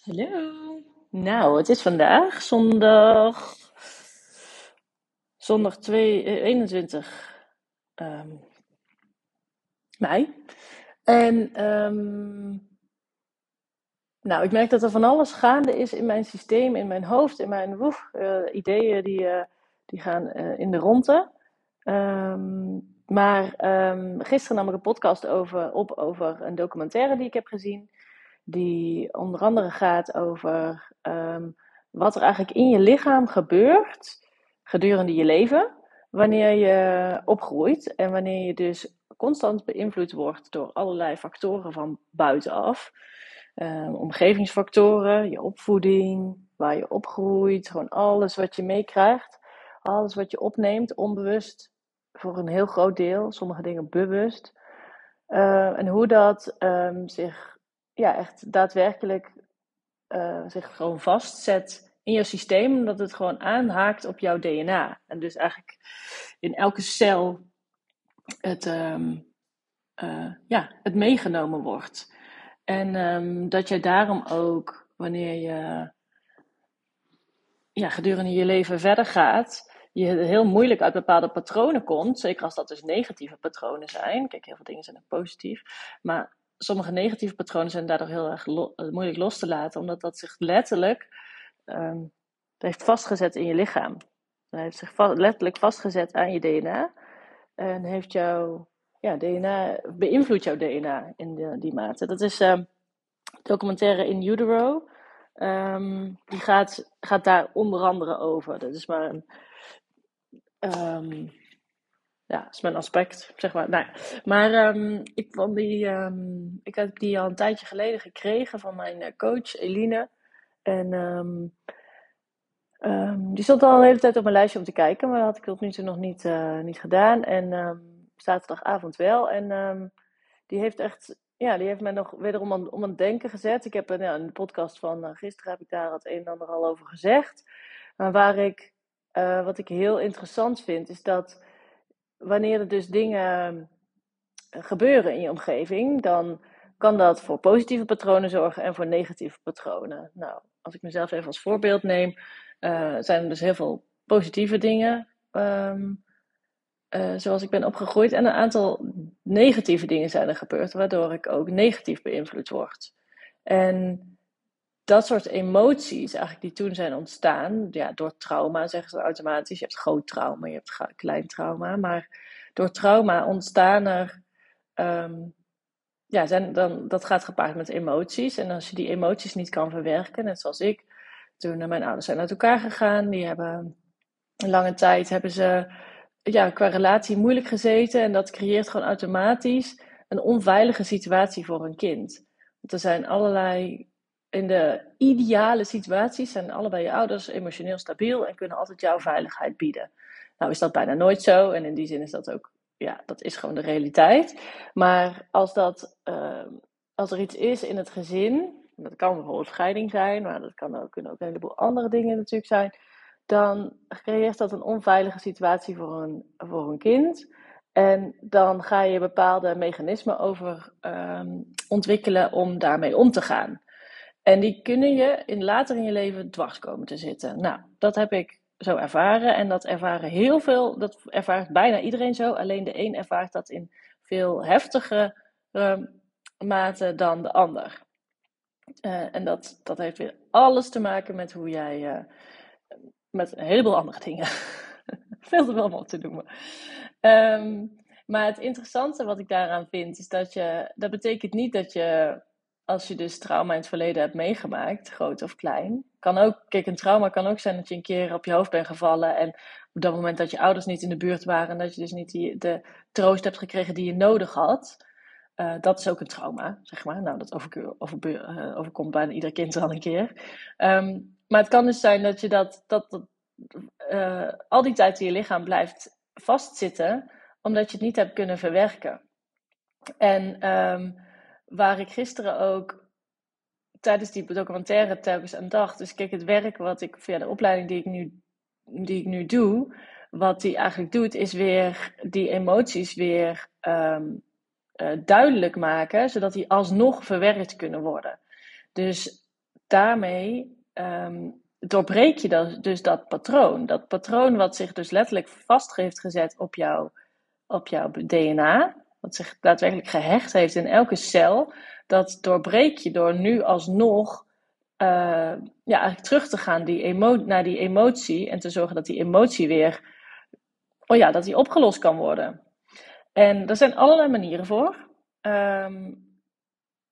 Hallo. Nou, het is vandaag zondag, zondag 2, eh, 21 ehm, mei. En ehm, nou, ik merk dat er van alles gaande is in mijn systeem, in mijn hoofd, in mijn woef, eh, ideeën die, eh, die gaan eh, in de ronde. Ehm, maar gisteren nam ik een podcast over, op over een documentaire die ik heb gezien. Die onder andere gaat over ehm, wat er eigenlijk in je lichaam gebeurt gedurende je leven. Wanneer je opgroeit en wanneer je dus constant beïnvloed wordt door allerlei factoren van buitenaf. Um, omgevingsfactoren, je opvoeding, waar je opgroeit, gewoon alles wat je meekrijgt. Alles wat je opneemt, onbewust, voor een heel groot deel, sommige dingen bewust. Uh, en hoe dat zich ja, echt daadwerkelijk uh, zich gewoon vastzet in je systeem, omdat het gewoon aanhaakt op jouw DNA. En dus eigenlijk in elke cel het, um, uh, ja, het meegenomen wordt. En um, dat jij daarom ook, wanneer je ja, gedurende je leven verder gaat, je heel moeilijk uit bepaalde patronen komt. Zeker als dat dus negatieve patronen zijn. Kijk, heel veel dingen zijn ook positief. Maar sommige negatieve patronen zijn daardoor heel erg eh, moeilijk los te laten, omdat dat zich letterlijk um, heeft vastgezet in je lichaam. Dat heeft zich letterlijk vastgezet aan je DNA en heeft jouw ja, DNA, beïnvloedt jouw DNA in die mate. Dat is um, documentaire In Utero. Um, die gaat, gaat daar onder andere over. Dat is maar een. Ja, is mijn aspect, zeg maar. Nou, maar um, ik, vond die, um, ik heb die al een tijdje geleden gekregen van mijn eh, coach Eline. En um, die stond al een hele tijd op mijn lijstje om te kijken, maar dat had ik tot nu toe nog niet, uh, niet gedaan. En zaterdagavond wel. En die heeft echt, ja, die heeft mij nog wederom om, om aan het denken gezet. Ik heb een, in de podcast van uh, gisteren heb ik daar het een en ander al over gezegd. Maar waar ik, wat ik heel interessant vind, is dat wanneer er dus dingen gebeuren in je omgeving, dan kan dat voor positieve patronen zorgen en voor negatieve patronen. Nou, als ik mezelf even als voorbeeld neem, uh, zijn er dus heel veel positieve dingen, um, uh, zoals ik ben opgegroeid, en een aantal negatieve dingen zijn er gebeurd, waardoor ik ook negatief beïnvloed word. En dat soort emoties, eigenlijk die toen zijn ontstaan, ja, door trauma zeggen ze automatisch. Je hebt groot trauma, je hebt klein trauma, maar door trauma ontstaan er, um, ja, zijn, dan, dat gaat gepaard met emoties. En als je die emoties niet kan verwerken, net zoals ik, toen mijn ouders zijn uit elkaar gegaan, die hebben een lange tijd hebben ze ja, qua relatie moeilijk gezeten en dat creëert gewoon automatisch een onveilige situatie voor een kind. Want er zijn allerlei in de ideale situaties zijn allebei je ouders emotioneel stabiel en kunnen altijd jouw veiligheid bieden. Nou is dat bijna nooit zo en in die zin is dat ook, ja, dat is gewoon de realiteit. Maar als, dat, uh, als er iets is in het gezin, dat kan bijvoorbeeld scheiding zijn, maar dat kan ook, kunnen ook een heleboel andere dingen natuurlijk zijn, dan creëert dat een onveilige situatie voor een, voor een kind. En dan ga je bepaalde mechanismen over um, ontwikkelen om daarmee om te gaan. En die kunnen je in, later in je leven dwars komen te zitten. Nou, dat heb ik zo ervaren. En dat ervaren heel veel, dat ervaart bijna iedereen zo. Alleen de een ervaart dat in veel heftigere uh, mate dan de ander. Uh, en dat, dat heeft weer alles te maken met hoe jij. Uh, met een heleboel andere dingen. veel te veel om op te noemen. Um, maar het interessante wat ik daaraan vind, is dat je. Dat betekent niet dat je als je dus trauma in het verleden hebt meegemaakt, groot of klein. Kan ook, kijk, een trauma kan ook zijn dat je een keer op je hoofd bent gevallen en op dat moment dat je ouders niet in de buurt waren en dat je dus niet die, de troost hebt gekregen die je nodig had. Uh, dat is ook een trauma, zeg maar. Nou, dat over, over, uh, overkomt bijna ieder kind al een keer. Um, maar het kan dus zijn dat je dat, dat, dat uh, al die tijd in je lichaam blijft vastzitten, omdat je het niet hebt kunnen verwerken. En um, waar ik gisteren ook tijdens die documentaire telkens aan dacht. Dus kijk, het werk wat ik via de opleiding die ik nu, die ik nu doe, wat die eigenlijk doet, is weer die emoties weer um, uh, duidelijk maken, zodat die alsnog verwerkt kunnen worden. Dus daarmee ehm, doorbreek je dan, dus dat patroon. Dat patroon wat zich dus letterlijk vast heeft gezet op, jou, op jouw DNA, wat zich daadwerkelijk gehecht heeft in elke cel, dat doorbreek je door nu alsnog uh, ja, eigenlijk terug te gaan die emo naar die emotie en te zorgen dat die emotie weer, oh ja, dat die opgelost kan worden. En er zijn allerlei manieren voor. Um,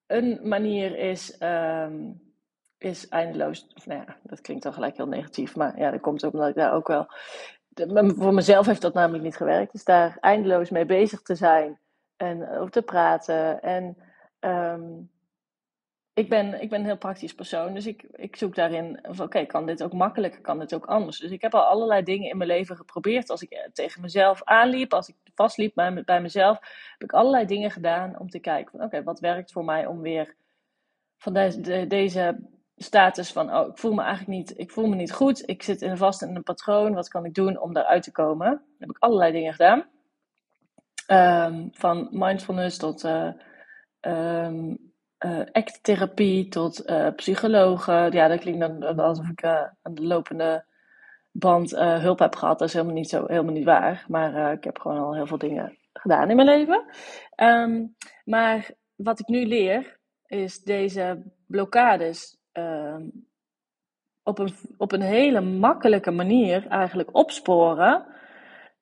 een manier is, um, is eindeloos. Nou ja, dat klinkt dan gelijk heel negatief, maar ja, dat komt ook omdat ik daar ook wel. Voor mezelf heeft dat namelijk niet gewerkt. Dus daar eindeloos mee bezig te zijn en over te praten. En um, ik ben, ik ben een heel praktisch persoon, dus ik, ik zoek daarin van oké, kan dit ook makkelijker, kan dit ook anders? Dus ik heb al allerlei dingen in mijn leven geprobeerd. Als ik eh, tegen mezelf aanliep, als ik vastliep bij, bij mezelf, heb ik allerlei dingen gedaan om te kijken van oké, wat werkt voor mij om weer van deze, deze status van oh, ik voel me eigenlijk niet, ik voel me niet goed, ik zit in vast in een patroon, wat kan ik doen om daaruit te komen? Heb ik allerlei dingen gedaan. Um, van mindfulness tot uh, um, acttherapie tot uh, psychologen. Ja, dat klinkt dan alsof ik aan de lopende band hulp heb gehad. Dat is helemaal niet, zo, helemaal niet waar. Maar ik heb gewoon al heel veel dingen gedaan in mijn leven. Um, maar wat ik nu leer, is deze blokkades op, een, op een hele makkelijke manier eigenlijk opsporen.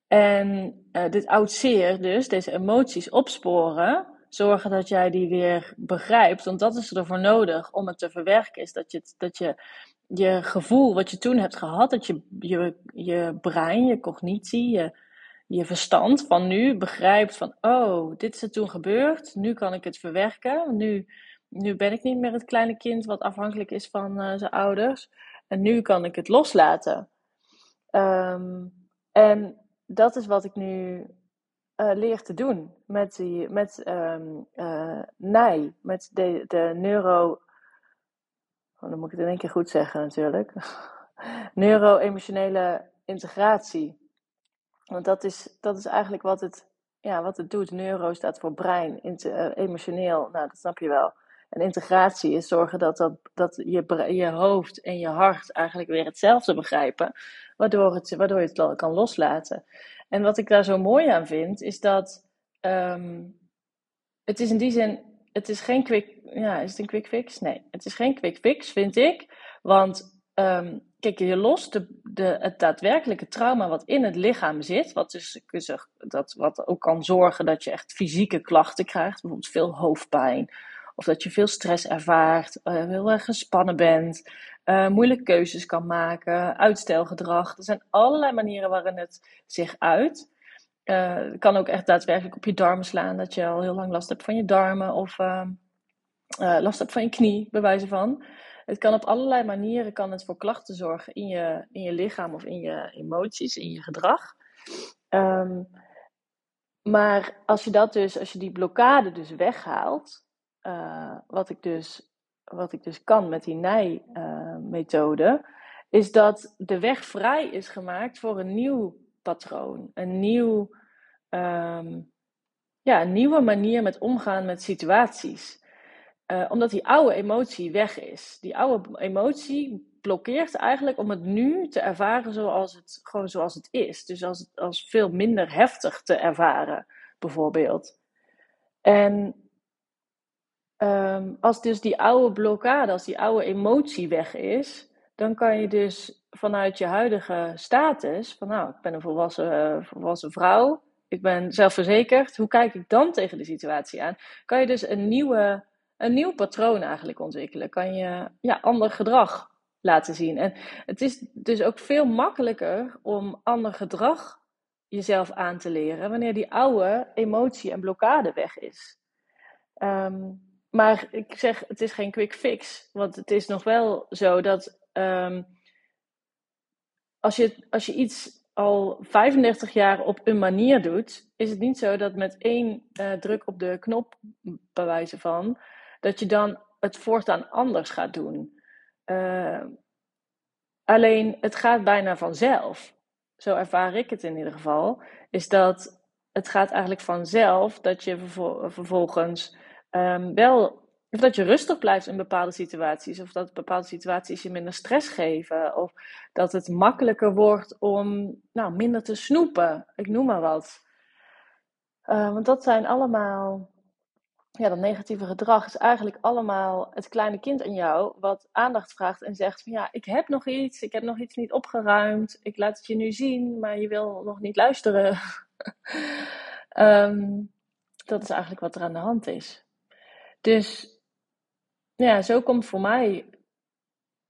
En dit oud zeer dus, deze emoties opsporen zorgen dat jij die weer begrijpt. Want dat is ervoor nodig om het te verwerken. Is dat je, dat je je gevoel wat je toen hebt gehad, dat je je, je brein, je cognitie, je, je verstand van nu begrijpt van, oh, dit is er toen gebeurd, nu kan ik het verwerken. Nu, nu ben ik niet meer het kleine kind wat afhankelijk is van uh, zijn ouders. En nu kan ik het loslaten. Um, en dat is wat ik nu uh, leer te doen met, die, met um, uh, NIJ, met de, de neuro. Oh, dan moet ik het in één keer goed zeggen natuurlijk. Neuro-emotionele integratie. Want dat is, dat is eigenlijk wat het, ja, wat het doet. Neuro staat voor brein, uh, emotioneel, nou dat snap je wel. En integratie is zorgen dat, dat, dat je, je hoofd en je hart eigenlijk weer hetzelfde begrijpen, waardoor, het, waardoor je het kan loslaten. En wat ik daar zo mooi aan vind, is dat um, het is in die zin, het is geen quick, ja, is het een quick fix? Nee, het is geen quick fix, vind ik. Want um, kijk, je lost de, de, het daadwerkelijke trauma wat in het lichaam zit, wat, dus, dat, wat ook kan zorgen dat je echt fysieke klachten krijgt, bijvoorbeeld veel hoofdpijn. Of dat je veel stress ervaart, uh, heel erg gespannen bent, uh, moeilijke keuzes kan maken, uitstelgedrag. Er zijn allerlei manieren waarin het zich uit. Uh, het kan ook echt daadwerkelijk op je darmen slaan, dat je al heel lang last hebt van je darmen of uh, last hebt van je knie, bij wijze van. Het kan op allerlei manieren kan het voor klachten zorgen in je, in je lichaam of in je emoties, in je gedrag. Um, maar als je dat dus, als je die blokkade dus weghaalt, uh, wat ik dus wat ik dus kan met die nij-methode, is dat de weg vrij is gemaakt voor een nieuw patroon. Een, nieuw, um, ja, een nieuwe manier met omgaan met situaties. Uh, omdat die oude emotie weg is. Die oude emotie blokkeert eigenlijk om het nu te ervaren zoals het, gewoon zoals het is. Dus als, als veel minder heftig te ervaren, bijvoorbeeld. En Um, als dus die oude blokkade, als die oude emotie weg is, dan kan je dus vanuit je huidige status, van nou, ik ben een volwassen, volwassen vrouw, ik ben zelfverzekerd, hoe kijk ik dan tegen de situatie aan? Kan je dus een, nieuwe, een nieuw patroon eigenlijk ontwikkelen? Kan je ja, ander gedrag laten zien? En het is dus ook veel makkelijker om ander gedrag jezelf aan te leren wanneer die oude emotie en blokkade weg is. Um, maar ik zeg, het is geen quick fix. Want het is nog wel zo dat um, als, je, als je iets al 35 jaar op een manier doet, is het niet zo dat met één uh, druk op de knop, bij wijze van, dat je dan het voortaan anders gaat doen. Uh, alleen het gaat bijna vanzelf. Zo ervaar ik het in ieder geval. Is dat het gaat eigenlijk vanzelf dat je vervol vervolgens um, wel of dat je rustig blijft in bepaalde situaties. Of dat bepaalde situaties je minder stress geven. Of dat het makkelijker wordt om nou, minder te snoepen. Ik noem maar wat. Uh, want dat zijn allemaal. Ja, dat negatieve gedrag is eigenlijk allemaal het kleine kind in jou. Wat aandacht vraagt en zegt: van ja, ik heb nog iets. Ik heb nog iets niet opgeruimd. Ik laat het je nu zien, maar je wil nog niet luisteren. um, dat is eigenlijk wat er aan de hand is. Dus ja, zo komt voor mij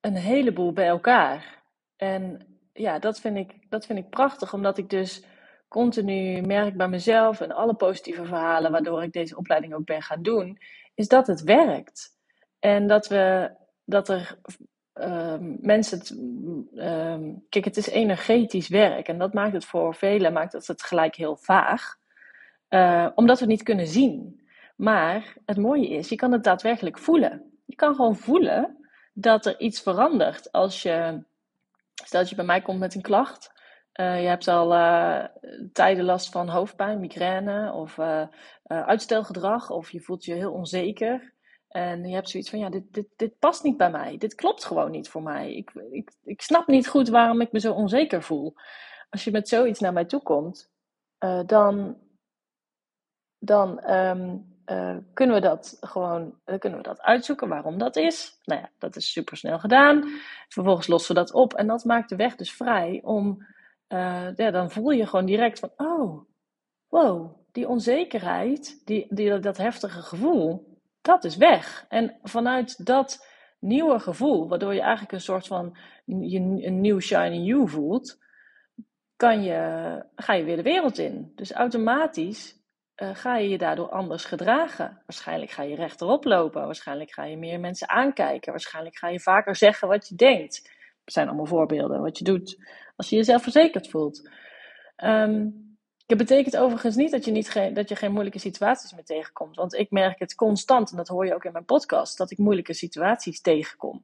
een heleboel bij elkaar. En ja, dat vind ik, dat vind ik prachtig, omdat ik dus continu merk bij mezelf en alle positieve verhalen waardoor ik deze opleiding ook ben gaan doen, is dat het werkt. En dat we dat er uh, mensen. Het, uh, kijk, het is energetisch werk en dat maakt het voor velen maakt het, het gelijk heel vaag. Uh, omdat we het niet kunnen zien. Maar het mooie is, je kan het daadwerkelijk voelen. Je kan gewoon voelen dat er iets verandert. Als je, stel dat je bij mij komt met een klacht. Uh, je hebt al uh, tijden last van hoofdpijn, migraine of uh, uitstelgedrag. Of je voelt je heel onzeker. En je hebt zoiets van, ja, dit, dit, dit past niet bij mij. Dit klopt gewoon niet voor mij. Ik, ik, ik snap niet goed waarom ik me zo onzeker voel. Als je met zoiets naar mij toe komt, dan, dan um, uh, kunnen we dat gewoon uh, kunnen we dat uitzoeken waarom dat is. Nou ja, dat is super snel gedaan. Vervolgens lossen we dat op en dat maakt de weg dus vrij om, uh, ja, dan voel je gewoon direct van, oh, wow, die onzekerheid, die, die, dat heftige gevoel, dat is weg. En vanuit dat nieuwe gevoel, waardoor je eigenlijk een soort van je, een nieuw shiny you voelt, kan je, ga je weer de wereld in. Dus automatisch uh, ga je je daardoor anders gedragen. Waarschijnlijk ga je rechterop lopen. Waarschijnlijk ga je meer mensen aankijken. Waarschijnlijk ga je vaker zeggen wat je denkt. Dat zijn allemaal voorbeelden wat je doet als je jezelf verzekerd voelt. Um, dat betekent overigens niet dat je, niet geen, dat je geen moeilijke situaties meer tegenkomt. Want ik merk het constant, en dat hoor je ook in mijn podcast, dat ik moeilijke situaties tegenkom.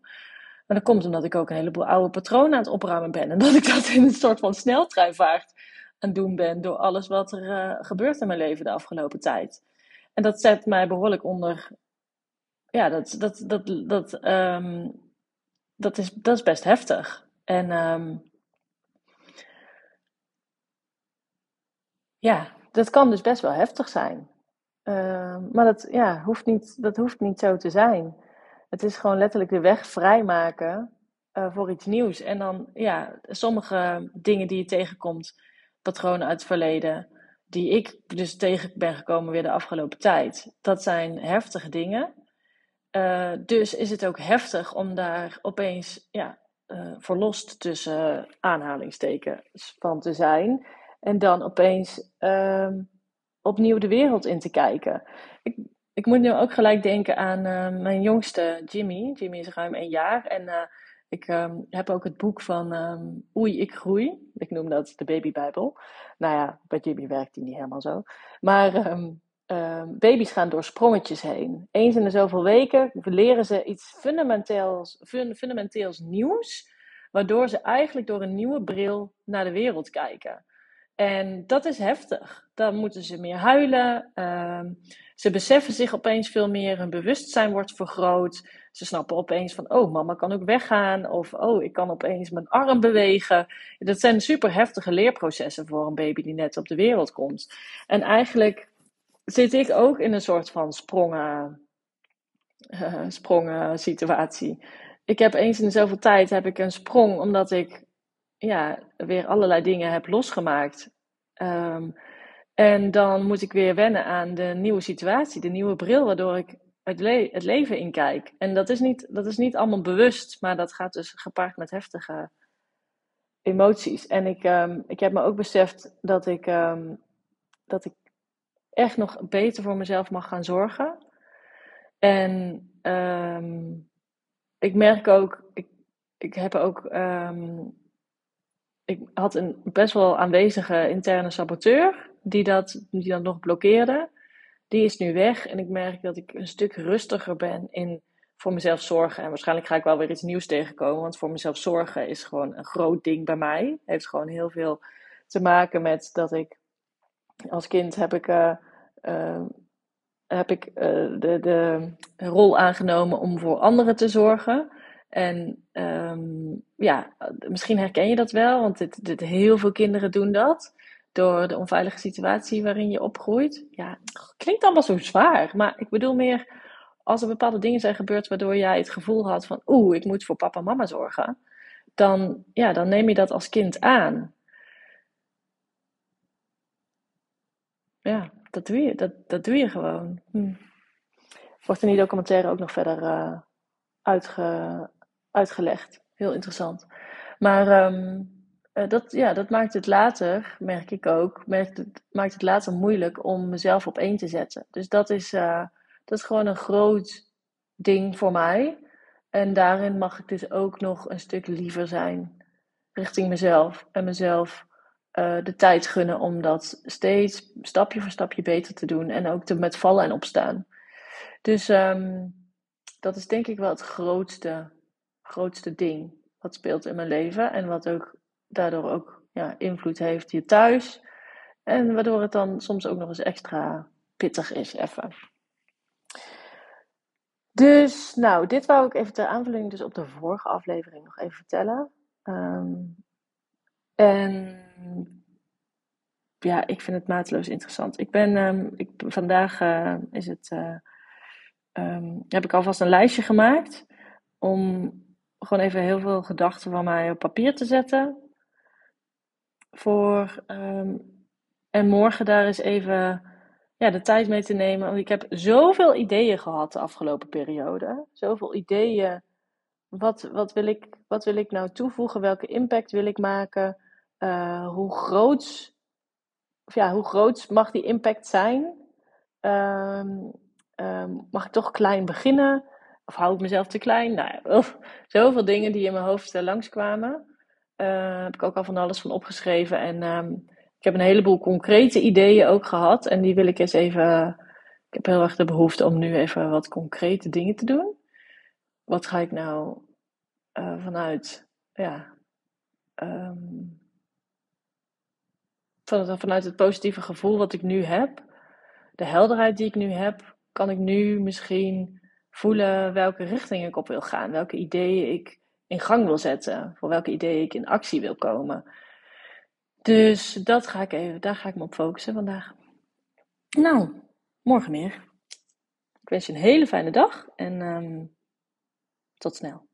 Maar dat komt omdat ik ook een heleboel oude patronen aan het opruimen ben. En dat ik dat in een soort van sneltreinvaart aan doen ben door alles wat er uh, gebeurt in mijn leven de afgelopen tijd. En dat zet mij behoorlijk onder. Ja, dat, dat, dat, dat, um, dat, is, dat is best heftig. En um, ja, dat kan dus best wel heftig zijn. Uh, maar dat, ja, hoeft niet, dat hoeft niet zo te zijn. Het is gewoon letterlijk de weg vrijmaken uh, voor iets nieuws. En dan, ja, sommige dingen die je tegenkomt, patronen uit het verleden, die ik dus tegen ben gekomen weer de afgelopen tijd, dat zijn heftige dingen. Uh, dus is het ook heftig om daar opeens ja, uh, verlost tussen aanhalingstekens van te zijn. En dan opeens uh, opnieuw de wereld in te kijken. Ik, ik moet nu ook gelijk denken aan mijn jongste Jimmy. Jimmy is ruim een jaar. En ik um, heb ook het boek van um, Oei, ik groei. Ik noem dat de babybijbel. Nou ja, bij Jimmy werkt die niet helemaal zo. Maar um, baby's gaan door sprongetjes heen. Eens in de zoveel weken leren ze iets fundamenteels, fun, fundamenteels nieuws. Waardoor ze eigenlijk door een nieuwe bril naar de wereld kijken. En dat is heftig. Dan moeten ze meer huilen. Ze beseffen zich opeens veel meer. Hun bewustzijn wordt vergroot. Ze snappen opeens van, oh, mama kan ook weggaan. Of, oh, ik kan opeens mijn arm bewegen. Dat zijn super heftige leerprocessen voor een baby die net op de wereld komt. En eigenlijk zit ik ook in een soort van sprongen, uh, sprongen situatie. Ik heb eens in zoveel tijd heb ik een sprong, omdat ik ja, weer allerlei dingen heb losgemaakt. Um, en dan moet ik weer wennen aan de nieuwe situatie, de nieuwe bril, waardoor ik het, het leven inkijk. En dat is, niet, dat is niet allemaal bewust, maar dat gaat dus gepaard met heftige emoties. En ik, um, ik heb me ook beseft dat ik, um, dat ik echt nog beter voor mezelf mag gaan zorgen. En um, ik merk ook, ik, ik heb ook ik had een best wel aanwezige interne saboteur, die dat, die dat nog blokkeerde. Die is nu weg en ik merk dat ik een stuk rustiger ben in voor mezelf zorgen. En waarschijnlijk ga ik wel weer iets nieuws tegenkomen, want voor mezelf zorgen is gewoon een groot ding bij mij. Heeft gewoon heel veel te maken met dat ik als kind heb ik. Uh, uh, heb ik uh, de, de rol aangenomen om voor anderen te zorgen. En um, ja, misschien herken je dat wel, want dit, dit, heel veel kinderen doen dat. Door de onveilige situatie waarin je opgroeit. Ja, klinkt allemaal zo zwaar. Maar ik bedoel meer, als er bepaalde dingen zijn gebeurd waardoor jij het gevoel had van... Oeh, ik moet voor papa en mama zorgen. Dan, ja, dan neem je dat als kind aan. Ja, dat doe je, dat, dat doe je gewoon. Hm. Wordt in die documentaire ook nog verder uh, uitge, uitgelegd. Heel interessant. Maar um, dat, ja, dat maakt het later, merk ik ook, het, maakt het later moeilijk om mezelf op één te zetten. Dus dat is, uh, dat is gewoon een groot ding voor mij. En daarin mag ik dus ook nog een stuk liever zijn richting mezelf. En mezelf uh, de tijd gunnen om dat steeds stapje voor stapje beter te doen. En ook te met vallen en opstaan. Dus um, dat is denk ik wel het grootste, grootste ding wat speelt in mijn leven. En wat ook daardoor ook ja, invloed heeft hier thuis. En waardoor het dan soms ook nog eens extra pittig is, even. Dus, nou, dit wou ik even ter aanvulling dus op de vorige aflevering nog even vertellen. Um, en ja, ik vind het mateloos interessant. Ik ben, um, ik, vandaag uh, is het, uh, um, heb ik alvast een lijstje gemaakt om gewoon even heel veel gedachten van mij op papier te zetten. Voor, um, en morgen daar eens even ja, de tijd mee te nemen. Want ik heb zoveel ideeën gehad de afgelopen periode. Zoveel ideeën. Wat, wat, wil, ik, wat wil ik nou toevoegen? Welke impact wil ik maken? Uh, hoe groot, of ja, hoe groot mag die impact zijn? Um, um, mag ik toch klein beginnen? Of hou ik mezelf te klein? Nou ja, zoveel dingen die in mijn hoofd uh, langskwamen. Uh, heb ik ook al van alles van opgeschreven. En um, ik heb een heleboel concrete ideeën ook gehad. En die wil ik eens even. Ik heb heel erg de behoefte om nu even wat concrete dingen te doen. Wat ga ik nou uh, vanuit. Ja. Um, vanuit het positieve gevoel wat ik nu heb. De helderheid die ik nu heb. Kan ik nu misschien voelen welke richting ik op wil gaan. Welke ideeën ik in gang wil zetten. Voor welke ideeën ik in actie wil komen. Dus dat ga ik even, daar ga ik me op focussen vandaag. Nou, morgen meer. Ik wens je een hele fijne dag en um, tot snel.